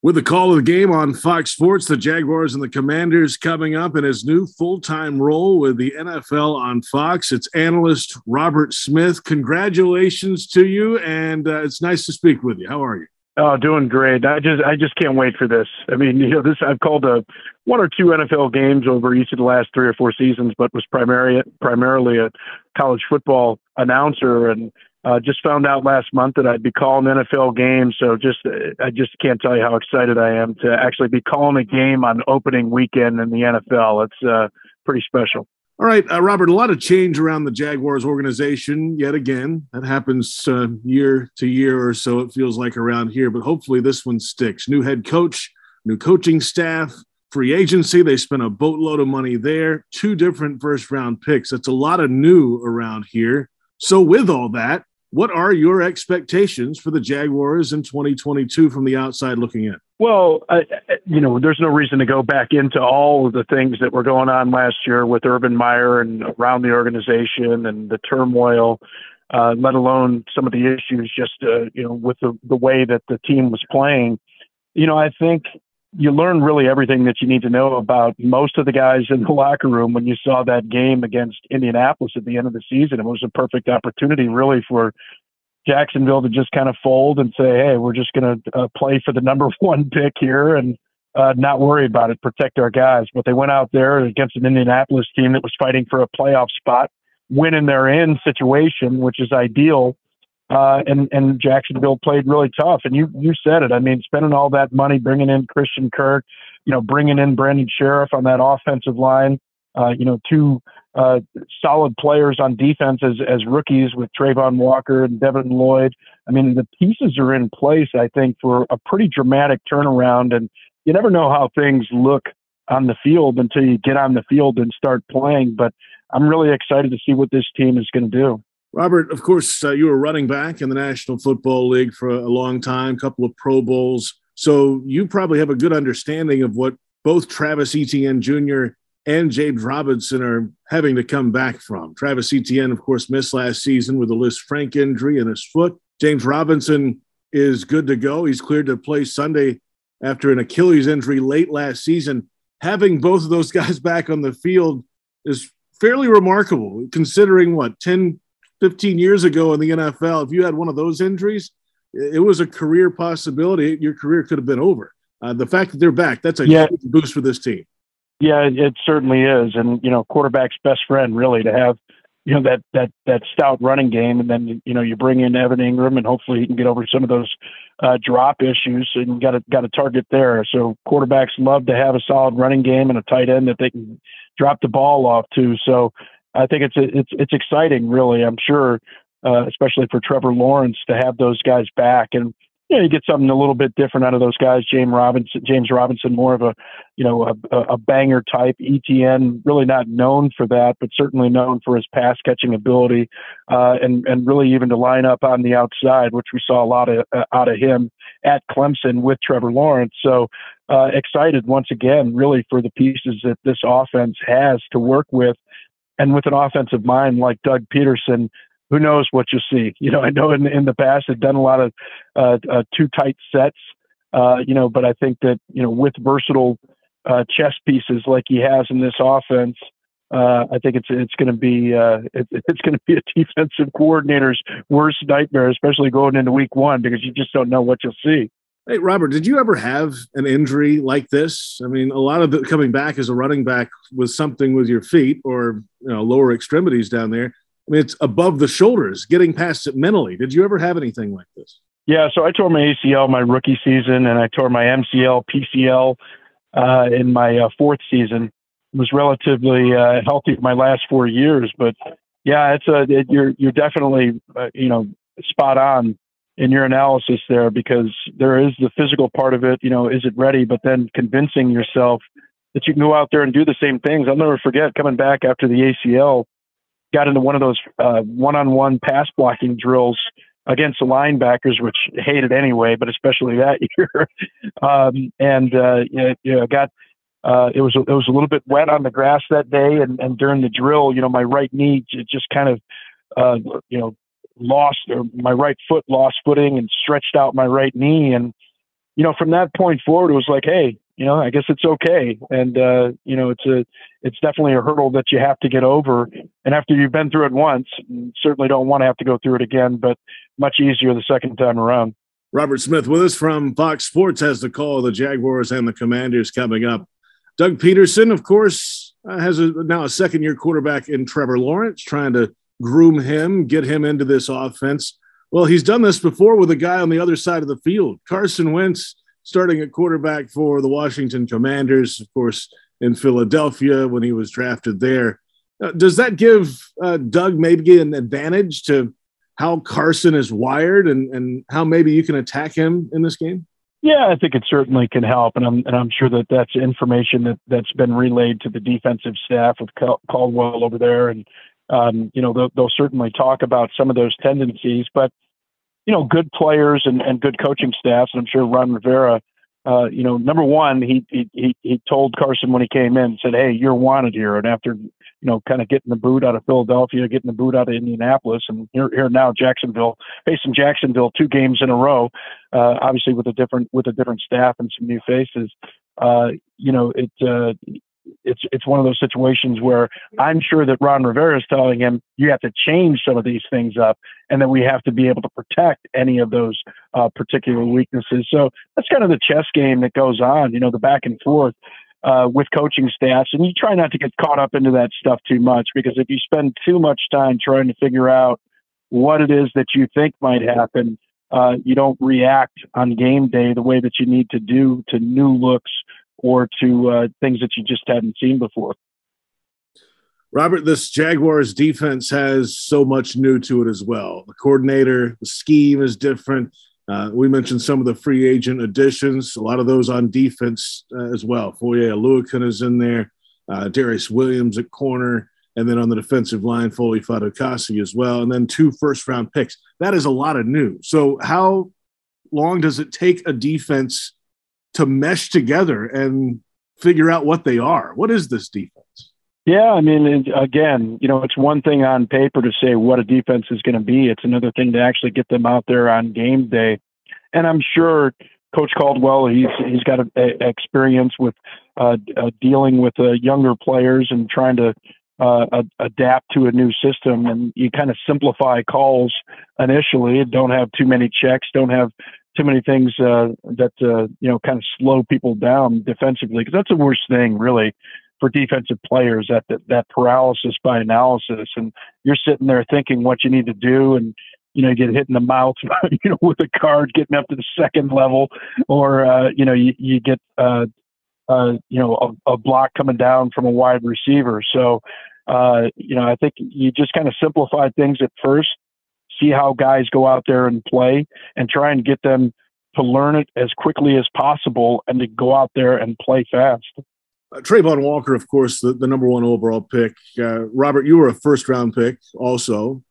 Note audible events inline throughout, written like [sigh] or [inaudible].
With the call of the game on Fox Sports, the Jaguars and the Commanders coming up in his new full time role with the NFL on Fox. It's analyst Robert Smith. Congratulations to you, and uh, it's nice to speak with you. How are you? Oh, doing great. I just I just can't wait for this. I mean, you know, this I've called a one or two NFL games over each of the last three or four seasons, but was primarily primarily a college football announcer and uh, just found out last month that I'd be calling NFL games, so just uh, I just can't tell you how excited I am to actually be calling a game on opening weekend in the NFL. It's uh, pretty special. All right, uh, Robert. A lot of change around the Jaguars organization yet again. That happens uh, year to year or so. It feels like around here, but hopefully this one sticks. New head coach, new coaching staff, free agency. They spent a boatload of money there. Two different first round picks. That's a lot of new around here. So with all that, what are your expectations for the Jaguars in 2022 from the outside looking in? Well, I, you know, there's no reason to go back into all of the things that were going on last year with Urban Meyer and around the organization and the turmoil, uh, let alone some of the issues just, uh, you know, with the, the way that the team was playing. You know, I think you learn really everything that you need to know about most of the guys in the [laughs] locker room when you saw that game against Indianapolis at the end of the season. It was a perfect opportunity, really, for Jacksonville to just kind of fold and say, "Hey, we're just going to uh, play for the number [laughs] one pick here and uh, not worry about it, protect our guys." But they went out there against an Indianapolis team that was fighting for a playoff spot, winning their in situation, which is ideal uh, and and Jacksonville played really tough. And you you said it. I mean, spending all that money, bringing in Christian Kirk, you know, bringing in Brandon Scherff on that offensive line. Uh, you know, two uh, solid players on defense as as rookies with Travon Walker and Devin Lloyd. I mean, the pieces are in place. I think for a pretty dramatic turnaround. And you never know how things look on the field until you get on the field and start playing. But I'm really excited to see what this team is going to do. Robert, of course, uh, you were running back in the National Football League for a long time, a couple of Pro Bowls. So you probably have a good understanding of what both Travis Etienne Jr. and James Robinson are having to come back from. Travis Etienne, of course, missed last season with a Lisfranc injury in his foot. James Robinson is good to go. He's cleared to play Sunday after an Achilles injury late last season. Having both of those [laughs] guys back on the field is fairly remarkable, considering what 10, 15 years ago in the NFL, if you had one of those injuries, it was a career possibility. Your career could have been over. Uh, the fact that they're back, that's a yeah. huge boost for this team. Yeah, it certainly is. And, you know, quarterback's best friend, really, to have, you know, that, that, that stout running game. And then, you know, you bring in Evan Engram and hopefully he can get over some of those uh, drop issues and got a, got a target there. So quarterbacks love to have a solid running game and a tight end that they can drop the ball off to. So, I think it's it's it's exciting, really. I'm sure, uh, especially for Trevor Lawrence to have those guys back, and you know, you get something a little bit different out of those guys. James Robinson, James Robinson, more of a you know a, a banger type. Etienne, really not known for that, but certainly known for his pass catching ability, uh, and and really even to line up on the outside, which we saw a lot of uh, out of him at Clemson with Trevor Lawrence. So. Uh, excited once again, really, for the pieces that this offense has to work with and with an offensive mind like Doug Pederson, who knows what you'll see. [laughs] You know, I know in in the past they've done a lot of uh, uh, too tight sets. Uh, you know, but I think that you know with versatile uh, chess pieces like he has in this offense, uh, I think it's it's going to be uh, it, it's going to be a defensive coordinator's worst nightmare, especially going into week one because you just don't know what you'll see. Hey, Robert, did you ever have an injury like this? I mean, a lot of it coming back as a running back was something with your feet or you know lower extremities down there. I mean, it's above the shoulders, getting past it mentally. Did you ever have anything like this? Yeah, so I tore my ACL my rookie season, and I tore my MCL, PCL uh, in my uh, fourth season. Was relatively uh, healthy my last four years, but yeah, it's a it, you're you're definitely uh, you know spot on in your analysis there because there is the physical part of it. You know, is it ready? But then convincing yourself that you can go out there and do the same things. I'll never forget coming back after the ACL, got into one of those uh, one-on-one pass blocking drills against the linebackers, which hated anyway, but especially that [laughs] year. um, and uh, you know, got uh, it was it was a little bit wet on the grass that day, and, and during the drill, you know, my right knee just kind of uh, you know lost or my right foot lost footing and stretched out my right knee and you know, from that point forward, it was like, hey, you know, I guess it's okay. And, uh, you know, it's a, it's definitely a hurdle that you have to get over. And after you've been through it once, certainly don't want to have to go through it again, but much easier the second time around. Robert Smith with us from Fox Sports has the call of the Jaguars and the Commanders coming up. Doug Pederson of course, uh, has a, now a second year quarterback in Trevor Lawrence, trying to groom him, get him into this offense. Well, he's done this before with a guy on the other side of the field. Carson Wentz starting at quarterback for the Washington Commanders, of course, in Philadelphia when he was drafted there. Uh, does that give uh, Doug maybe an advantage to how Carson is wired and, and how maybe you can attack him in this game? Yeah, I think it certainly can help, and I'm and I'm sure that that's information that that's been relayed to the defensive staff with Caldwell over there, and um, you know they'll, they'll certainly talk about some of those tendencies. But you know, good players and, and good coaching staffs. And I'm sure Ron Rivera, uh, you know, number one, he, he, he told Carson when he came in, said, Hey, you're wanted here. And after, you know, kind of getting the boot out of Philadelphia, getting the boot out of Indianapolis, and here, here now Jacksonville, facing Jacksonville two games in a row, uh, obviously with a different, with a different staff and some new faces. Uh, you know, it, uh, it's it's one of those situations where I'm sure that Ron Rivera is telling him you have to change some of these things up, and that we have to be able to protect any of those uh, particular weaknesses. So that's kind of the chess game that goes on, you know, the back and forth uh, with coaching staffs, and you try not to get caught up into that stuff too much because if you spend too much time trying to figure out what it is that you think might happen. Uh, you don't react on game day the way that you need to do to new looks or to uh, things that you just hadn't seen before. Robert, this Jaguars defense has so much new to it as well. The coordinator, the scheme is different. Uh, we mentioned some of the free agent additions, a lot of those on defense uh, as well. Foye Oluokun is in there, uh, Darious Williams at corner, and then on the defensive line, Foley Fatukasi as well, and then two first round picks. That is a lot of new. So, how long does it take a defense to mesh together and figure out what they are. What is this defense? Yeah, I mean, again, you know, it's one thing on paper to say what a defense is going to be. It's another thing to actually get them out there on game day. And I'm sure Coach Caldwell, he's he's got a, a experience with uh, uh, dealing with uh, younger players and trying to uh, adapt to a new system. And you kind of simplify calls initially. Don't have too many checks. Don't have too many things uh, that uh, you know kind of slow people down defensively because that's the worst thing really for defensive players that, that that paralysis by analysis and you're sitting there thinking what you need to do and you know you get hit in the mouth [laughs] you know with a card getting up to the second level or uh, you know you, you get uh, uh, you know a, a block coming down from a wide receiver. So uh, you know I think you just kind of simplify things at first see how guys go out there and play and try and get them to learn it as quickly as possible and to go out there and play fast. Uh, Travon Walker, of course, the, the number one overall pick. Uh, Robert, you were a first round pick also.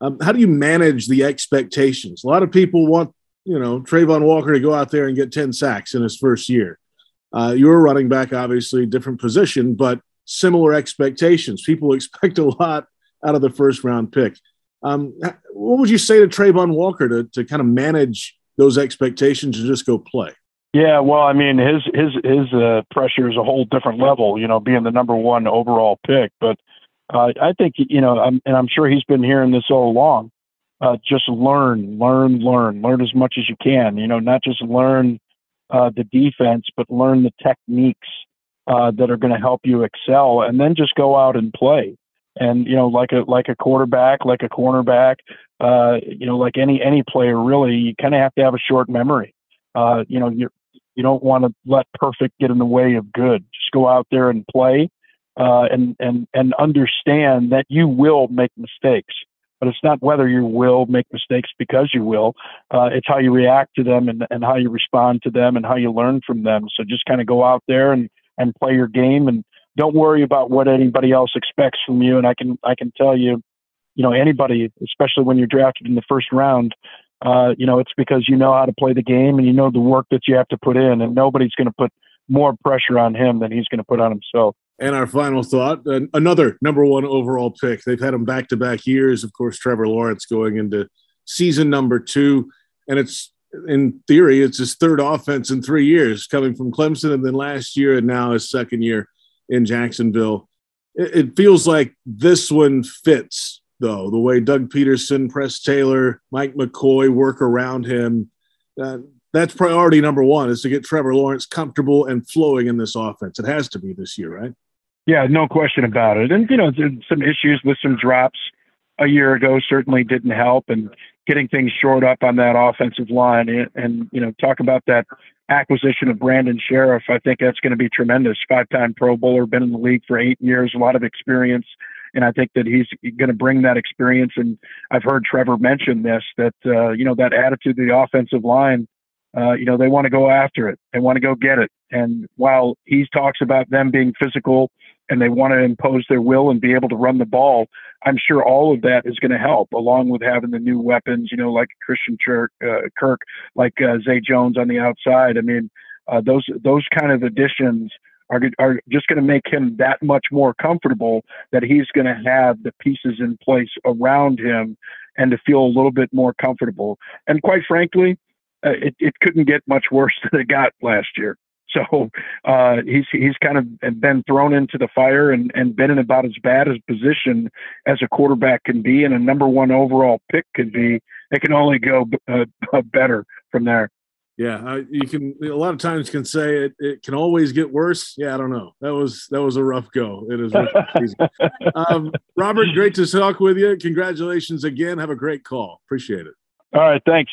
Um, how do you manage the expectations? A lot of people want, you know, Travon Walker to go out there and get 10 sacks in his first year. Uh, you're a running back, obviously, different position, but similar expectations. People [laughs] expect a lot out of the first round pick. Um, what would you say to Travon Walker to, to kind of manage those expectations and just go play? Yeah, well, I mean, his his his uh, pressure is a whole different level. You know, being the number one overall pick, but uh, I think you know, I'm, and I'm sure he's been hearing this all along. Uh, just learn, learn, learn, learn as much as you can. You know, not just learn uh, the defense, but learn the techniques uh, that are going to help you excel, and then just go out and play and you know like a like a quarterback like a cornerback uh you know like any any player really you kind of have to have a short memory. Uh you know you you don't want to let perfect get in the way of good. Just go out there and play uh and and and understand that you will make mistakes. But it's not whether you will make mistakes because you will uh it's how you react to them and and how you respond to them and how you learn from them. So just kind of go out there and and play your game and don't worry about what anybody else expects from you. And I can I can tell you, you know, anybody, especially when you're drafted in the first round, uh, you know, it's because you know how to play the game and you know the work that you have to put in, and nobody's going to put more pressure on him than he's going to put on himself. And our final thought another number one overall pick. They've had him back to back years. Of course, Trevor Lawrence going into season number two. And it's in theory, it's his third offense in three years, coming from Clemson and then last year and now his second year in Jacksonville. It, it feels like this one fits, though, the way Doug Pederson, Press Taylor, Mike McCoy work around him. Uh, that's priority number one is to get Trevor Lawrence comfortable and flowing in this offense. It has to be this year, right? Yeah, no question about it. And, you know, some issues with some drops a year ago certainly didn't help. And getting things shored up on that offensive line and, and you know talk about that acquisition of Brandon Scherff. I think that's going to be tremendous. Five-time Pro Bowler, been in the league for eight years, a lot of experience, and I think that he's going to bring that experience. And I've heard Trevor mention this that uh, you know that attitude of the offensive line. Uh, you know they want to go after it, they want to go get it. And while he talks about them being physical and they want to impose their will and be able to run the ball, I'm sure all of that is going to help, along with having the new weapons, you know, like Christian Kirk, uh, Kirk like uh, Zay Jones on the outside. I mean, uh, those those kind of additions are are just going to make him that much more comfortable that he's going to have the pieces in place around him and to feel a little bit more comfortable. And quite frankly, uh, it, it couldn't get much worse [laughs] than it got last year. So uh, he's he's kind of been thrown into the fire and, and been in about as bad a position as a quarterback can be, and a number one overall pick could be. It can only go uh, [laughs] better from there. Yeah, you can. A lot of times can say it, it can always get worse. Yeah, I don't know. That was that was a rough go. It is [laughs] um, Robert, great to talk with you. Congratulations again. Have a great call. Appreciate it. All right, thanks.